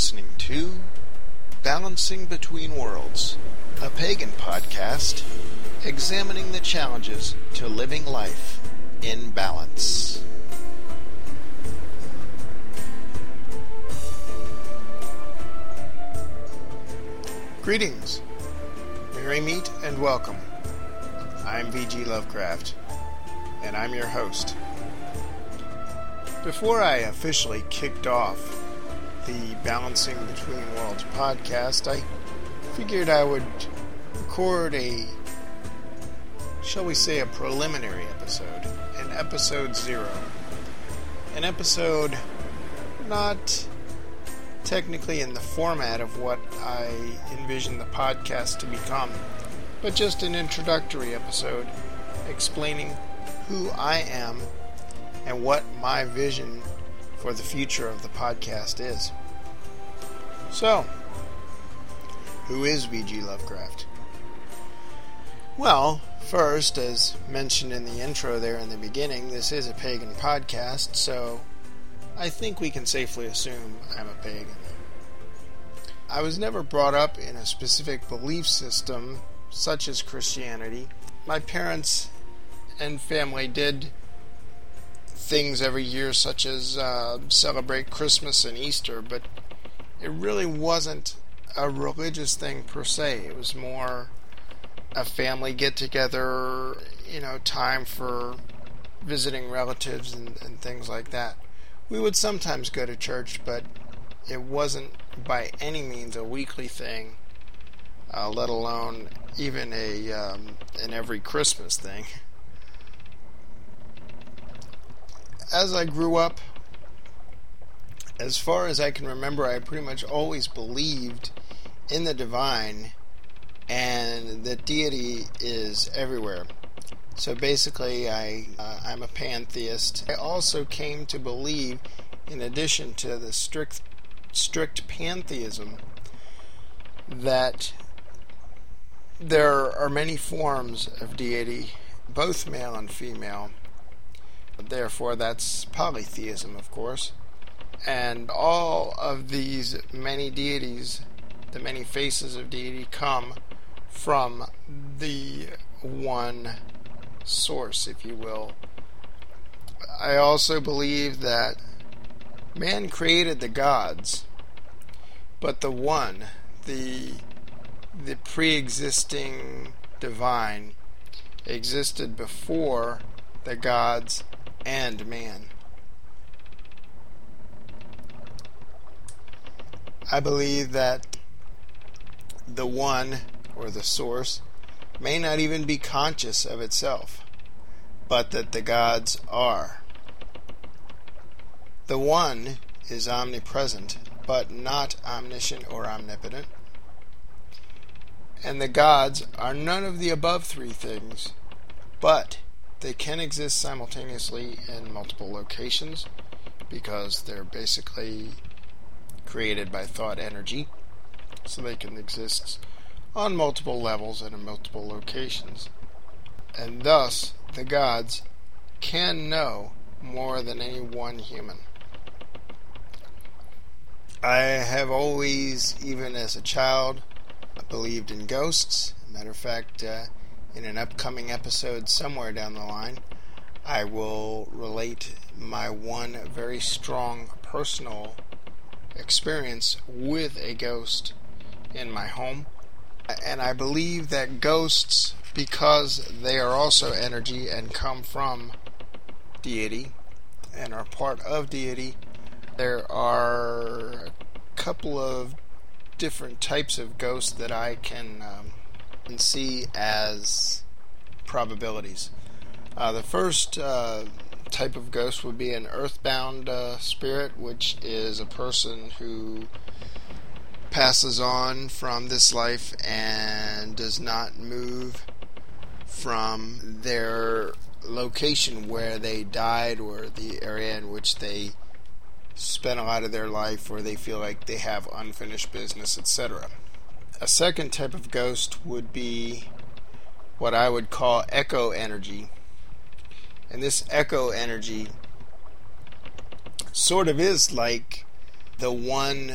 listening to Balancing Between Worlds, a pagan podcast examining the challenges to living life in balance. Greetings, merry meet, and welcome. I'm VG Lovecraft, and I'm your host. Before I officially kicked off the Balancing Between Worlds podcast, I figured I would record a, shall we say, a preliminary episode, an episode zero. An episode not technically in the format of what I envision the podcast to become, but just an introductory episode explaining who I am and what my vision for the future of the podcast is. So, who is V.G. Lovecraft? Well, first, as mentioned in the intro there in the beginning, this is a pagan podcast, so I think we can safely assume I'm a pagan. I was never brought up in a specific belief system, such as Christianity. My parents and family did things every year, such as uh, celebrate Christmas and Easter, but it really wasn't a religious thing per se. It was more a family get together, you know, time for visiting relatives and, and things like that. We would sometimes go to church, but it wasn't by any means a weekly thing, uh, let alone even a um, an every Christmas thing. as I grew up, as far as I can remember, I pretty much always believed in the divine and that deity is everywhere. So basically, I uh, I'm a pantheist. I also came to believe, in addition to the strict strict pantheism, that there are many forms of deity, both male and female, Therefore, that's polytheism, of course. And all of these many deities, the many faces of deity, come from the one source, if you will. I also believe that man created the gods, but the one, the the pre-existing divine existed before the gods and man. I believe that the one, or the source, may not even be conscious of itself, but that the gods are. The one is omnipresent, but not omniscient or omnipotent. And the gods are none of the above three things, but they can exist simultaneously in multiple locations because they're basically created by thought energy. So they can exist on multiple levels and in multiple locations. And thus, the gods can know more than any one human. I have always, even as a child, believed in ghosts. Matter of fact, uh, in an upcoming episode somewhere down the line, I will relate my one very strong personal experience with a ghost in my home. And I believe that ghosts, because they are also energy and come from deity and are part of deity, there are a couple of different types of ghosts that I can um, see as probabilities. Uh, the first uh, type of ghost would be an earthbound uh, spirit, which is a person who passes on from this life and does not move from their location where they died or the area in which they spent a lot of their life where they feel like they have unfinished business, etc. A second type of ghost would be what I would call echo energy. And this echo energy sort of is like the one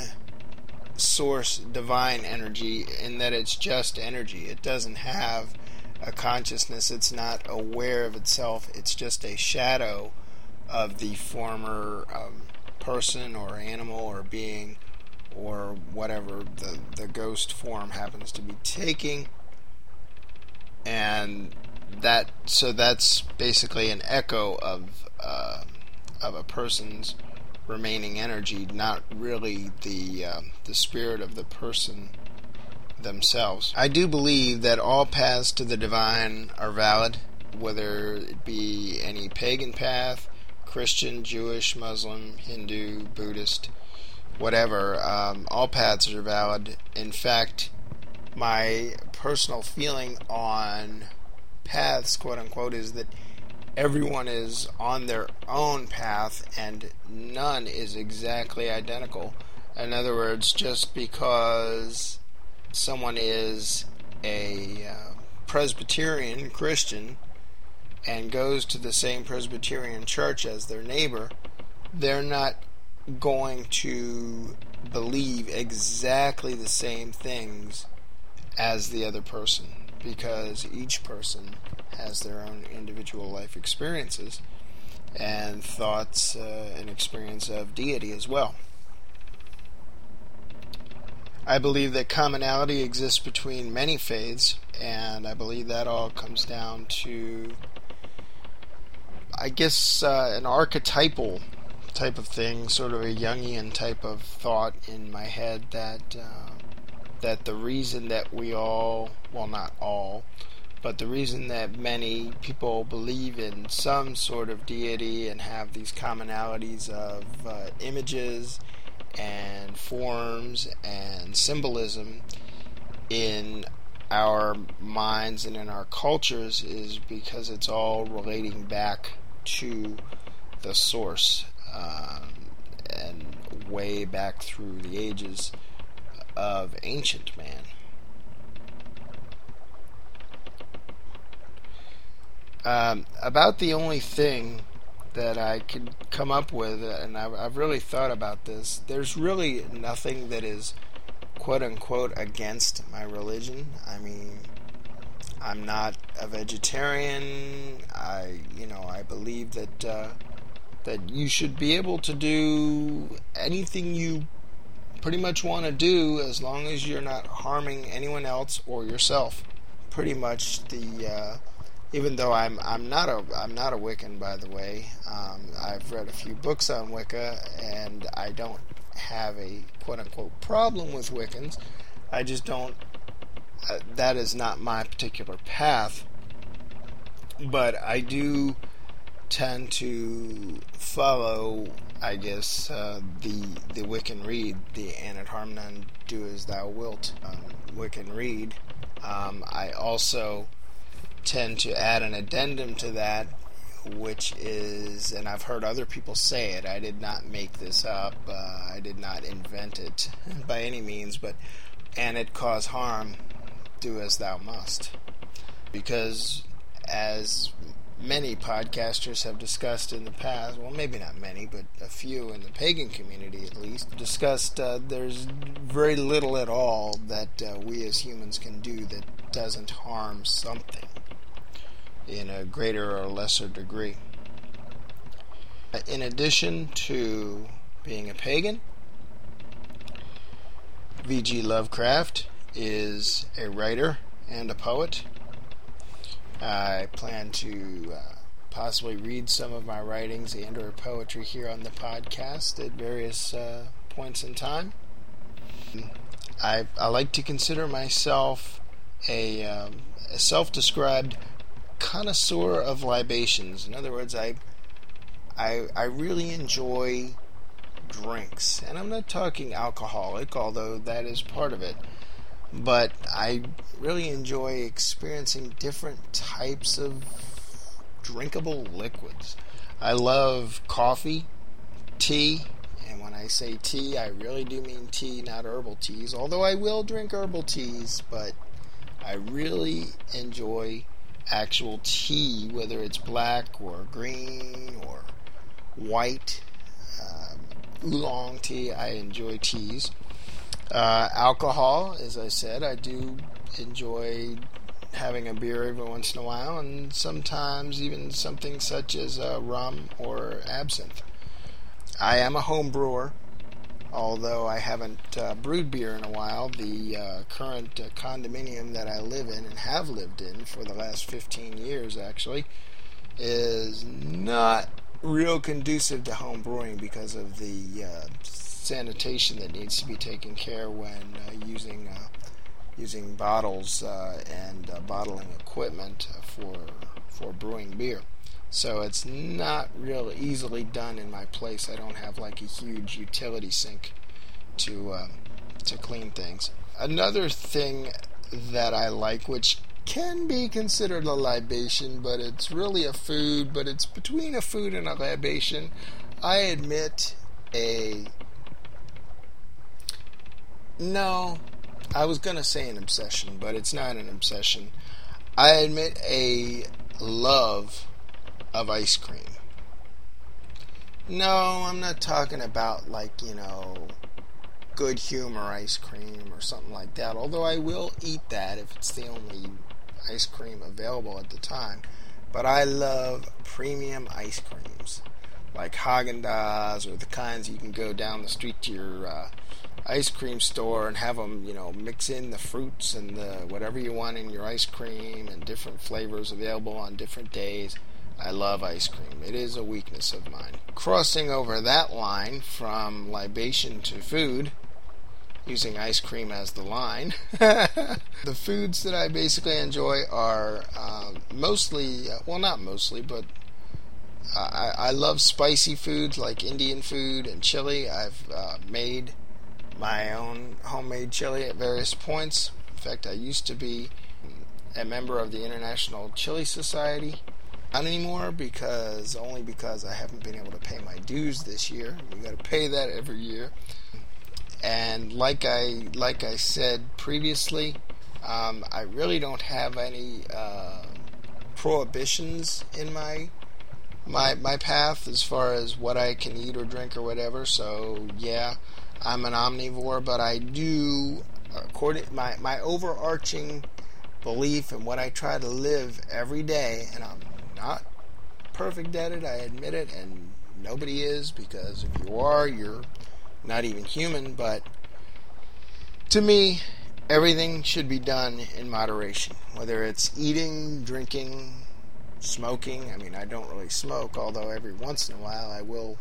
source divine energy in that it's just energy. It doesn't have a consciousness, it's not aware of itself, it's just a shadow of the former um, person or animal or being or whatever the, the ghost form happens to be taking. And that so that's basically an echo of uh, of a person's remaining energy, not really the uh, the spirit of the person themselves. I do believe that all paths to the divine are valid, whether it be any pagan path, Christian, Jewish, Muslim, Hindu, Buddhist, whatever. Um, all paths are valid. In fact, my personal feeling on paths, quote unquote, is that everyone is on their own path and none is exactly identical. In other words, just because someone is a uh, Presbyterian Christian and goes to the same Presbyterian church as their neighbor, they're not going to believe exactly the same things as the other person because each person has their own individual life experiences and thoughts uh, and experience of deity as well. I believe that commonality exists between many faiths, and I believe that all comes down to, I guess, uh, an archetypal type of thing, sort of a Jungian type of thought in my head that uh, that the reason that we all, well, not all, but the reason that many people believe in some sort of deity and have these commonalities of uh, images and forms and symbolism in our minds and in our cultures is because it's all relating back to the source um, and way back through the ages of ancient man. Um, about the only thing that I could come up with, and I've, I've, really thought about this, there's really nothing that is quote unquote against my religion. I mean, I'm not a vegetarian. I, you know, I believe that uh, that you should be able to do anything you pretty much want to do as long as you're not harming anyone else or yourself. Pretty much the uh, even though I'm I'm not a I'm not a Wiccan by the way. Um, I've read a few books on Wicca and I don't have a quote unquote problem with Wiccans. I just don't. Uh, that is not my particular path. But I do tend to follow I guess uh, the the Wiccan Rede, the and it harm none, do as thou wilt um, Wiccan Rede. Um, I also tend to add an addendum to that, which is, and I've heard other people say it. I did not make this up. Uh, I did not invent it by any means, but and it cause harm, do as thou must, because as many podcasters have discussed in the past, well, maybe not many, but a few in the pagan community at least, discussed uh, there's very little at all that uh, we as humans can do that doesn't harm something in a greater or lesser degree. In addition to being a pagan, V.G. Lovecraft is a writer and a poet I plan to uh, possibly read some of my writings and or poetry here on the podcast at various uh, points in time. I, I like to consider myself a, um, a self-described connoisseur of libations. In other words, I, I, I really enjoy drinks, and I'm not talking alcoholic, although that is part of it but I really enjoy experiencing different types of drinkable liquids. I love coffee, tea, and when I say tea, I really do mean tea, not herbal teas. Although I will drink herbal teas, but I really enjoy actual tea, whether it's black or green or white. Um, oolong tea, I enjoy teas. Uh, alcohol, as I said, I do enjoy having a beer every once in a while, and sometimes even something such as uh, rum or absinthe. I am a home brewer, although I haven't uh, brewed beer in a while. The uh, current uh, condominium that I live in and have lived in for the last 15 years, actually, is not real conducive to home brewing because of the uh, sanitation that needs to be taken care when uh, using using bottles uh, and uh, bottling equipment for for brewing beer. So it's not real easily done in my place. I don't have like a huge utility sink to uh, to clean things. Another thing that I like, which can be considered a libation, but it's really a food, but it's between a food and a libation. I admit a no, I was going to say an obsession, but it's not an obsession. I admit a love of ice cream. No, I'm not talking about like, you know, good humor ice cream or something like that. Although I will eat that if it's the only ice cream available at the time. But I love premium ice creams like Haagen Dazs or the kinds you can go down the street to your uh, ice cream store and have them, you know, mix in the fruits and the whatever you want in your ice cream and different flavors available on different days. I love ice cream. It is a weakness of mine. Crossing over that line from libation to food, using ice cream as the line, the foods that I basically enjoy are uh, mostly, uh, well, not mostly, but I, I love spicy foods like Indian food and chili. I've uh, made my own homemade chili at various points. In fact, I used to be a member of the International Chili Society. Not anymore because only because I haven't been able to pay my dues this year. You got to pay that every year. And like I like I said previously, um, I really don't have any uh, prohibitions in my my my path as far as what I can eat or drink or whatever. So yeah, I'm an omnivore, but I do, according my my overarching belief and what I try to live every day, and I'm not perfect at it. I admit it, and nobody is because if you are, you're not even human. But to me, everything should be done in moderation, whether it's eating, drinking, smoking. I mean, I don't really smoke, although every once in a while I will.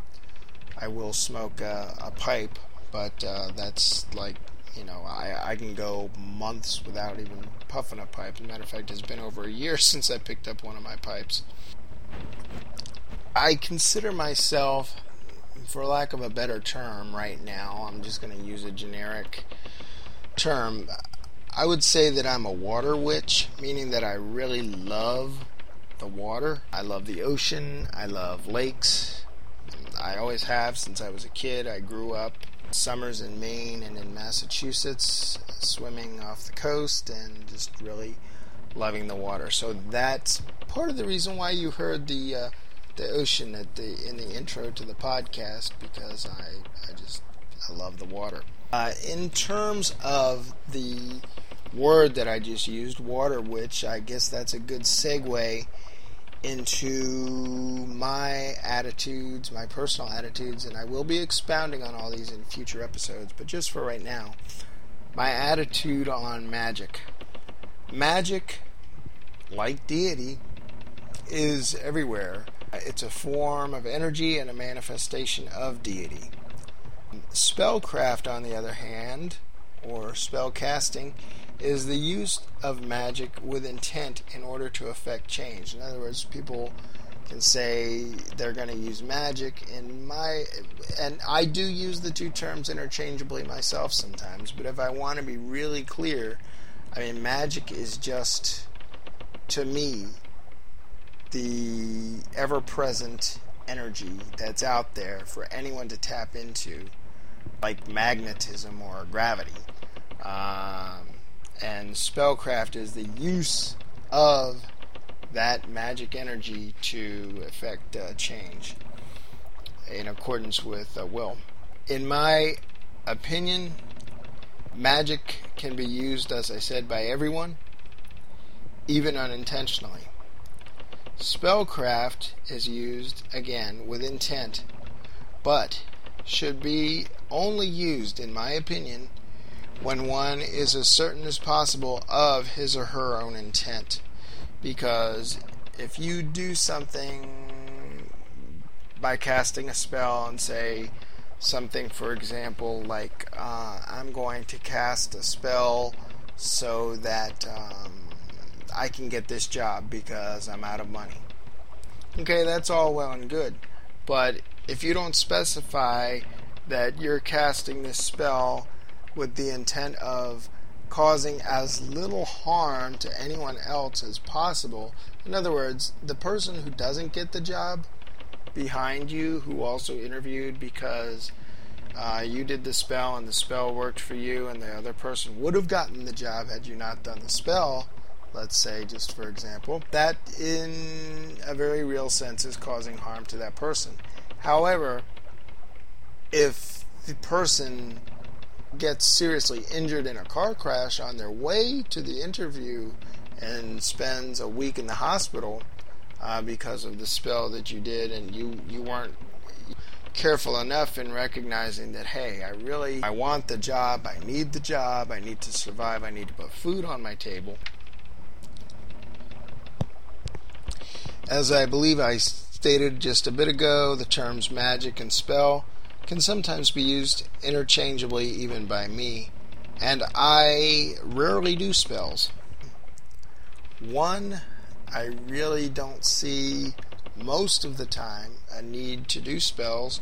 I will smoke a, a pipe but uh, that's like you know I, I can go months without even puffing a pipe. As a matter of fact, it's been over a year since I picked up one of my pipes. I consider myself, for lack of a better term, right now, I'm just going to use a generic term. I would say that I'm a water witch, meaning that I really love the water. I love the ocean. I love lakes. I always have since I was a kid. I grew up summers in Maine and in Massachusetts, swimming off the coast and just really loving the water. So that's part of the reason why you heard the uh, the ocean at the in the intro to the podcast because I I just I love the water. Uh, in terms of the word that I just used, water, which I guess that's a good segue into my attitudes, my personal attitudes, and I will be expounding on all these in future episodes, but just for right now, my attitude on magic. Magic, like deity, is everywhere. It's a form of energy and a manifestation of deity. Spellcraft, on the other hand, or spell casting, is the use of magic with intent in order to affect change. In other words, people can say they're going to use magic in my and I do use the two terms interchangeably myself sometimes, but if I want to be really clear, I mean magic is just to me the ever-present energy that's out there for anyone to tap into like magnetism or gravity. Um, and spellcraft is the use of that magic energy to effect uh, change in accordance with uh, will. In my opinion, Magic can be used, as I said, by everyone, even unintentionally. Spellcraft is used, again, with intent, but should be only used, in my opinion, when one is as certain as possible of his or her own intent. Because if you do something by casting a spell and say something, for example, like uh, I'm going to cast a spell so that um, I can get this job because I'm out of money. Okay, that's all well and good. But if you don't specify that you're casting this spell with the intent of causing as little harm to anyone else as possible. In other words, the person who doesn't get the job behind you, who also interviewed because uh, you did the spell and the spell worked for you, and the other person would have gotten the job had you not done the spell, let's say, just for example, that in a very real sense is causing harm to that person. However, if the person gets seriously injured in a car crash on their way to the interview and spends a week in the hospital uh, because of the spell that you did and you, you weren't careful enough in recognizing that hey i really i want the job i need the job i need to survive i need to put food on my table as i believe i stated just a bit ago the terms magic and spell can sometimes be used interchangeably even by me, and I rarely do spells. One, I really don't see most of the time a need to do spells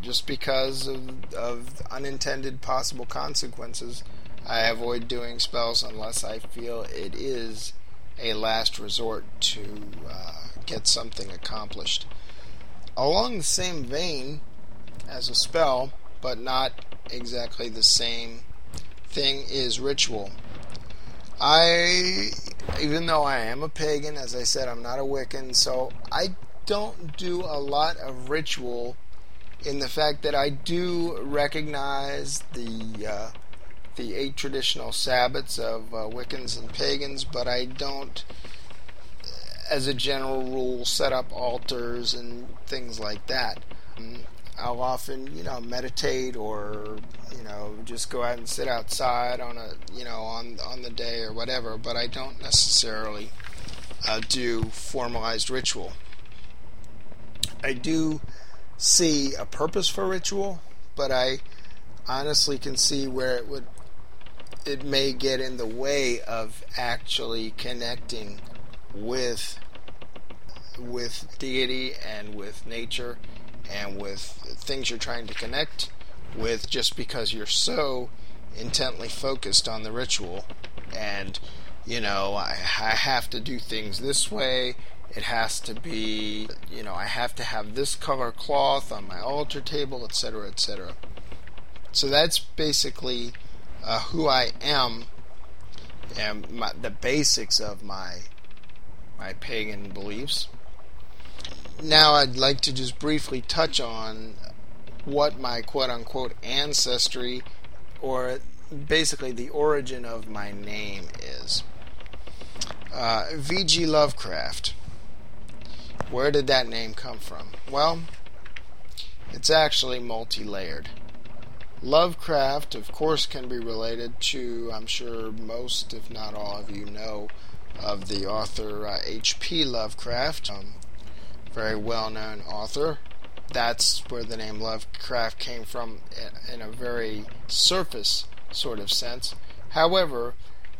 just because of, of unintended possible consequences. I avoid doing spells unless I feel it is a last resort to uh, get something accomplished. Along the same vein, as a spell, but not exactly the same thing is ritual. I, even though I am a pagan, as I said, I'm not a Wiccan, so I don't do a lot of ritual in the fact that I do recognize the uh, the eight traditional Sabbats of uh, Wiccans and pagans, but I don't, as a general rule, set up altars and things like that. I'll often, you know, meditate or, you know, just go out and sit outside on a, you know, on on the day or whatever. But I don't necessarily uh, do formalized ritual. I do see a purpose for ritual, but I honestly can see where it would it may get in the way of actually connecting with with deity and with nature and with things you're trying to connect with just because you're so intently focused on the ritual. And you know I, I have to do things this way. It has to be you know I have to have this color cloth on my altar table etc etc so that's basically uh, who I am and my, the basics of my my pagan beliefs now I'd like to just briefly touch on what my quote unquote ancestry or basically the origin of my name is. Uh, V.G. Lovecraft. Where did that name come from? Well, it's actually multi layered. Lovecraft, of course, can be related to, I'm sure most, if not all of you, know of the author H.P. Uh, Lovecraft. Um, very well known author. That's where the name Lovecraft came from in a very surface sort of sense. However,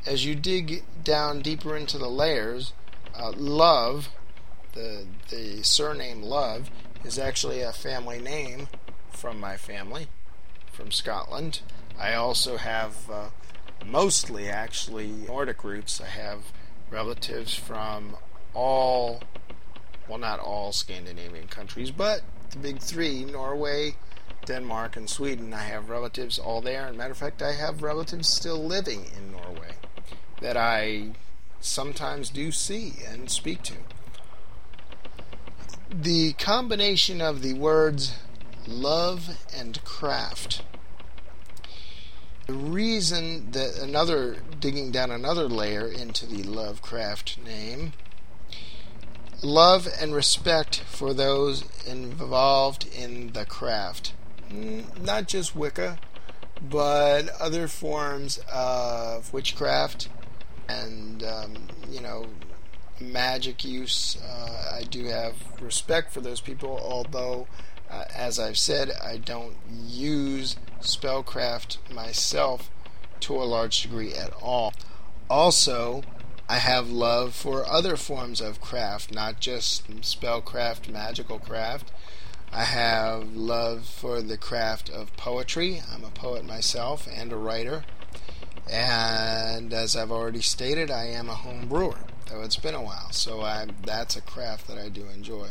as you dig down deeper into the layers, uh, Love, the, the surname Love, is actually a family name from my family, from Scotland. I also have uh, mostly actually Nordic roots. I have relatives from all well, not all Scandinavian countries, but the big three Norway, Denmark, and Sweden. I have relatives all there. And matter of fact, I have relatives still living in Norway that I sometimes do see and speak to. The combination of the words love and craft The reason that another digging down another layer into the Lovecraft name love and respect for those involved in the craft. Not just Wicca, but other forms of witchcraft and, um, you know, magic use. Uh, I do have respect for those people, although, uh, as I've said, I don't use spellcraft myself to a large degree at all. Also, I have love for other forms of craft, not just spellcraft, magical craft. I have love for the craft of poetry. I'm a poet myself and a writer. And as I've already stated, I am a home brewer, though it's been a while. So I, that's a craft that I do enjoy.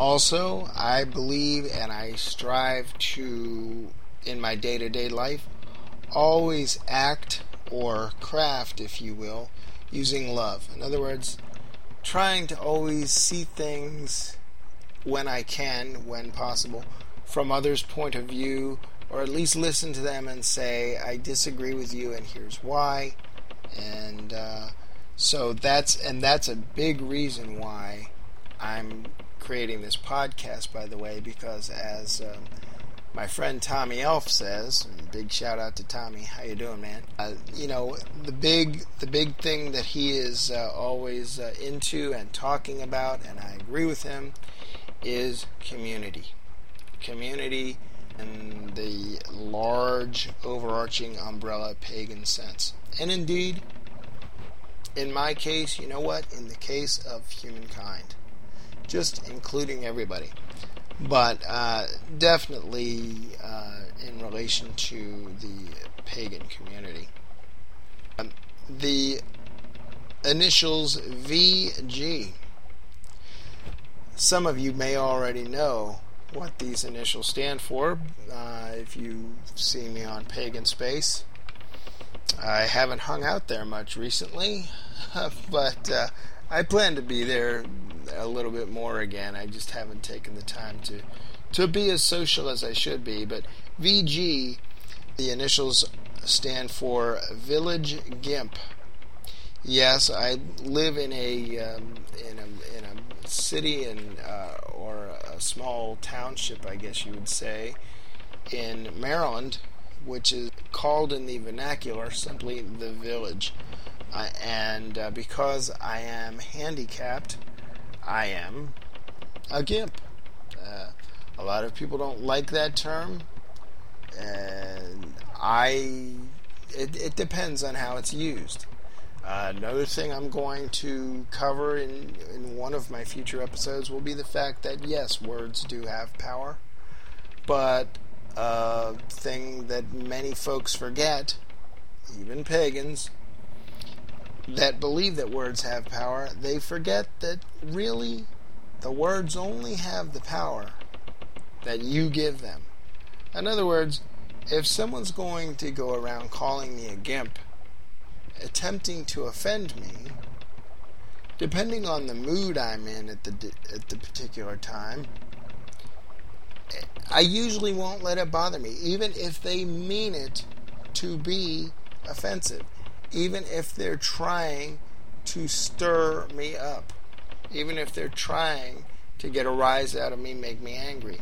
Also, I believe and I strive to, in my day to day life, always act or craft, if you will, using love. In other words, trying to always see things when I can, when possible, from others' point of view, or at least listen to them and say, I disagree with you and here's why. And uh, so that's and that's a big reason why I'm creating this podcast, by the way, because as um, my friend Tommy Elf says, big shout out to Tommy. How you doing, man? Uh, you know the big the big thing that he is uh, always uh, into and talking about, and I agree with him, is community. Community and the large overarching umbrella pagan sense, and indeed, in my case, you know what? In the case of humankind, just including everybody but uh, definitely uh, in relation to the pagan community. Um, the initials VG. Some of you may already know what these initials stand for uh, if you see me on Pagan Space. I haven't hung out there much recently, but uh, I plan to be there a little bit more again. I just haven't taken the time to to be as social as I should be. But VG, the initials stand for Village Gimp. Yes, I live in a um, in a in a city in uh, or a small township, I guess you would say, in Maryland, which is called in the vernacular simply the Village. Uh, and uh, because I am handicapped, I am a gimp. Uh, a lot of people don't like that term, and I. It, it depends on how it's used. Uh, another thing I'm going to cover in, in one of my future episodes will be the fact that yes, words do have power, but a thing that many folks forget, even pagans, that believe that words have power, they forget that really the words only have the power that you give them. In other words, if someone's going to go around calling me a gimp, attempting to offend me, depending on the mood I'm in at the at the particular time, I usually won't let it bother me, even if they mean it to be offensive even if they're trying to stir me up, even if they're trying to get a rise out of me, make me angry.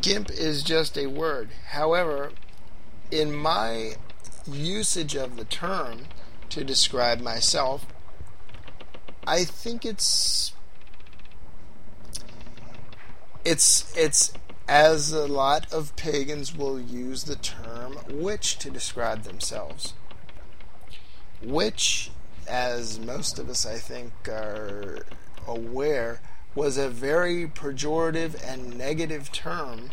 GIMP is just a word. However, in my usage of the term to describe myself, I think it's it's it's as a lot of pagans will use the term witch to describe themselves which, as most of us I think are aware, was a very pejorative and negative term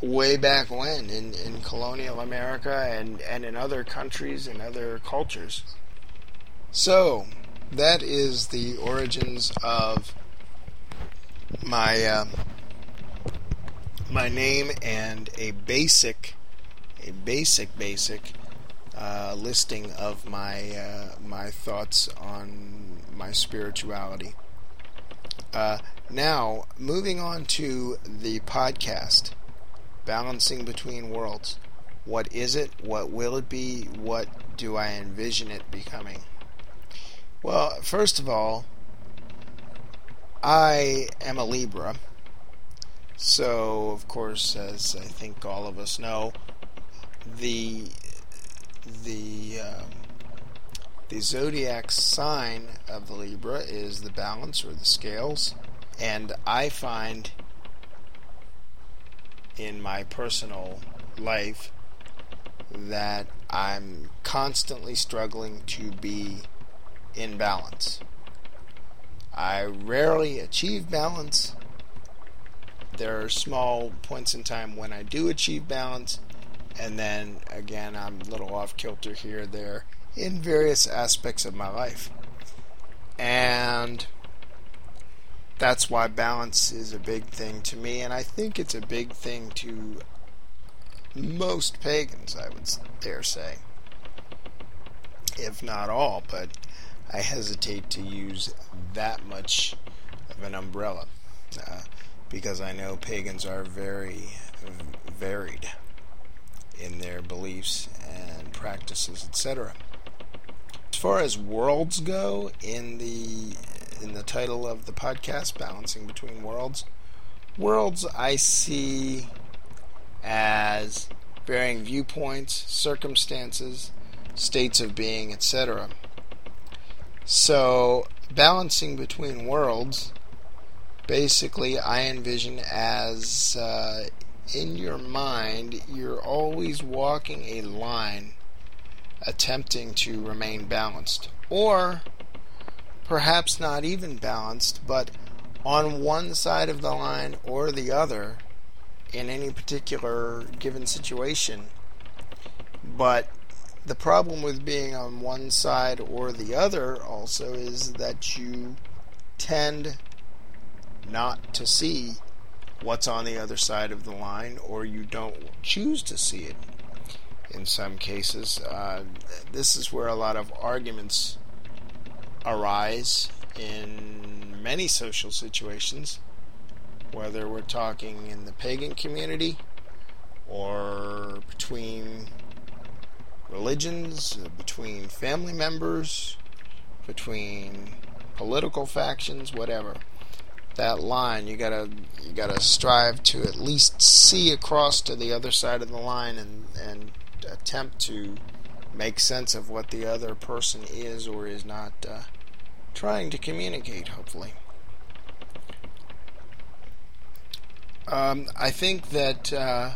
way back when in, in colonial America and, and in other countries and other cultures. So, that is the origins of my uh, my name and a basic a basic basic uh, listing of my uh, my thoughts on my spirituality. Uh, now, moving on to the podcast. balancing between worlds. What is it? What will it be? What do I envision it becoming? Well, first of all, I am a Libra. So, of course, as I think all of us know, the the um, the zodiac sign of the Libra is the balance or the scales, and I find in my personal life that I'm constantly struggling to be in balance. I rarely achieve balance. There are small points in time when I do achieve balance, and then again, I'm a little off kilter here, there, in various aspects of my life. And that's why balance is a big thing to me, and I think it's a big thing to most pagans, I would dare say. If not all, but I hesitate to use that much of an umbrella uh, because I know pagans are very varied in their beliefs and practices, etc. As far as worlds go, in the in the title of the podcast, Balancing Between Worlds, worlds I see as varying viewpoints, circumstances, states of being, etc. So, balancing between worlds, basically, I envision as uh, in your mind, you're always walking a line attempting to remain balanced. Or perhaps not even balanced, but on one side of the line or the other in any particular given situation. But the problem with being on one side or the other also is that you tend not to see what's on the other side of the line or you don't choose to see it in some cases. Uh, this is where a lot of arguments arise in many social situations, whether we're talking in the pagan community or between religions, between family members, between political factions, whatever. That line, you gotta you gotta strive to at least see across to the other side of the line and and attempt to make sense of what the other person is or is not uh, trying to communicate, hopefully. Um, I think that uh,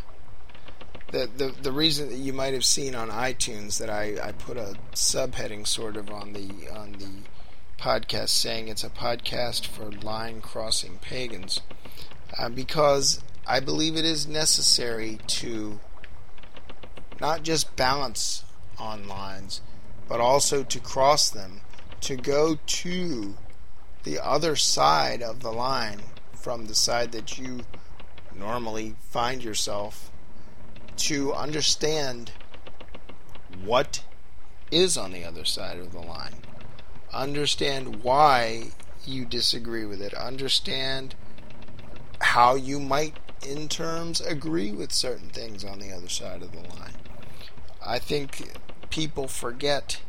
the, the the reason that you might have seen on iTunes that I, I put a subheading sort of on the on the podcast saying it's a podcast for line crossing pagans uh, because I believe it is necessary to not just balance on lines, but also to cross them, to go to the other side of the line from the side that you normally find yourself, to understand what is on the other side of the line. Understand why you disagree with it. Understand how you might, in terms, agree with certain things on the other side of the line. I think people forget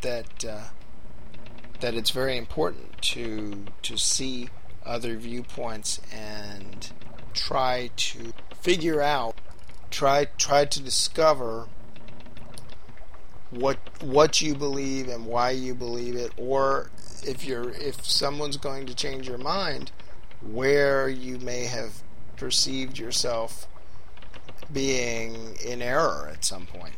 that uh, that it's very important to to see other viewpoints and try to figure out try try to discover what what you believe and why you believe it or if you're if someone's going to change your mind where you may have perceived yourself being in error at some point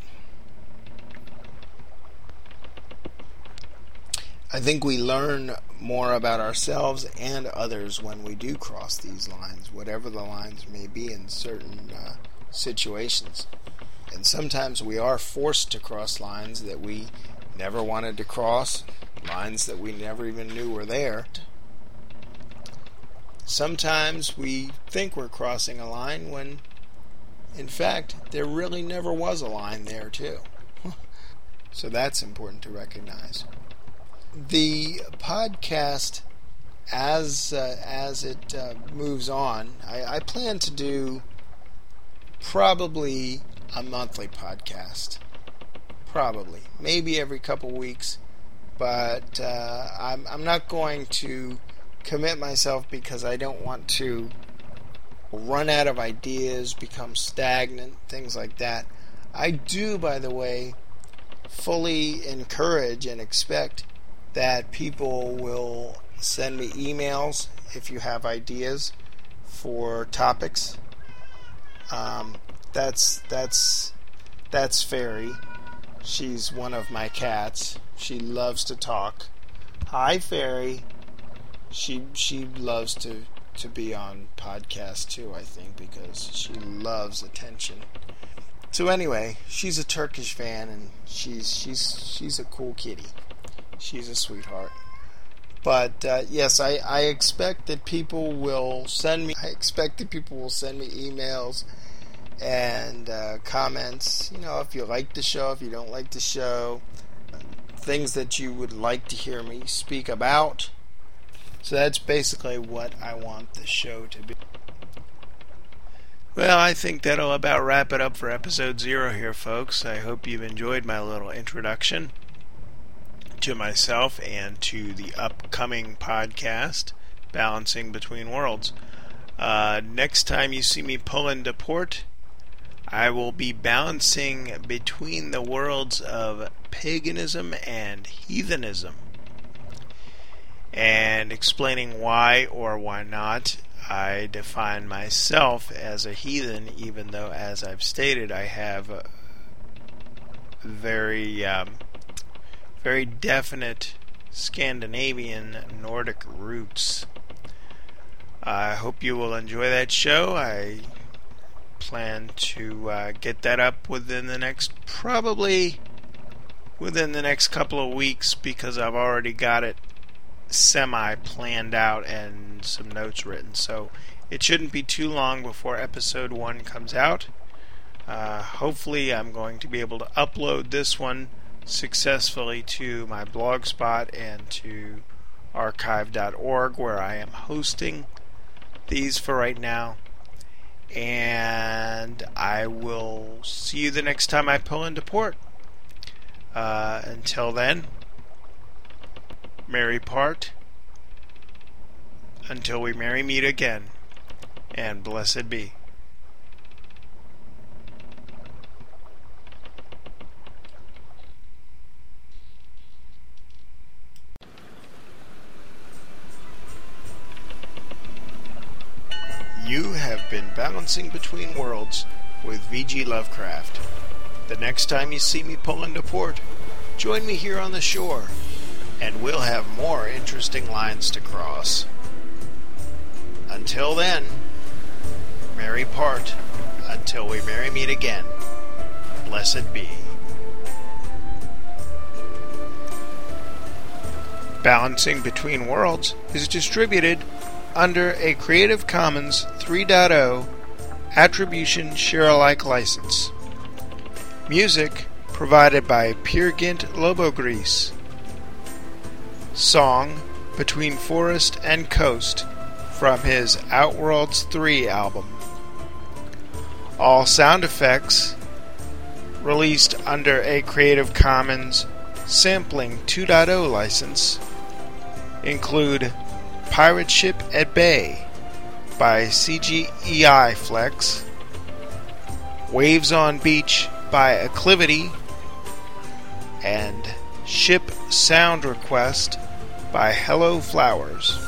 I think we learn more about ourselves and others when we do cross these lines, whatever the lines may be in certain uh, situations. And sometimes we are forced to cross lines that we never wanted to cross, lines that we never even knew were there. Sometimes we think we're crossing a line when, in fact, there really never was a line there, too. so that's important to recognize the podcast as uh, as it uh, moves on, I, I, plan to do probably a monthly podcast. Probably. Maybe every couple weeks. But uh, I'm, I'm not going to commit myself because I don't want to run out of ideas, become stagnant, things like that. I do, by the way, fully encourage and expect that people will send me emails if you have ideas for topics. Um, that's that's that's Fairy. She's one of my cats. She loves to talk. Hi, Fairy. She she loves to to be on podcasts too. I think because she loves attention. So anyway, she's a Turkish Van, and she's she's she's a cool kitty. She's a sweetheart. But uh, yes, I, I expect that people will send me. I expect that people will send me emails and uh, comments. You know, if you like the show, if you don't like the show, things that you would like to hear me speak about. So that's basically what I want the show to be. Well, I think that'll about wrap it up for episode zero here, folks. I hope you've enjoyed my little introduction to myself and to the upcoming podcast, Balancing Between Worlds. Uh, next time you see me pull into port, I will be balancing between the worlds of paganism and heathenism and explaining why or why not I define myself as a heathen, even though, as I've stated, I have very, um, very definite Scandinavian Nordic roots. I hope you will enjoy that show. I plan to uh, get that up within the next, probably within the next couple of weeks, because I've already got it semi planned out and some notes written. So it shouldn't be too long before episode one comes out. Uh, hopefully, I'm going to be able to upload this one successfully to my blogspot and to archive.org, where I am hosting these for right now. And I will see you the next time I pull into port. Uh, until then, merry part until we merry meet again, and blessed be. You have been balancing between worlds with VG Lovecraft. The next time you see me pull into port, join me here on the shore and we'll have more interesting lines to cross. Until then, merry part until we merry meet again. Blessed be. Balancing Between Worlds is distributed under a Creative Commons 3.0 Attribution Share Alike license. Music provided by Peer Gynt Lobogris. Song Between Forest and Coast from his Outworlds 3 album. All sound effects released under a Creative Commons Sampling 2.0 license include Pirate Ship at Bay by CGEI Flex, Waves on Beach by Acclivity, and Ship Sound Request by Hello Flowers.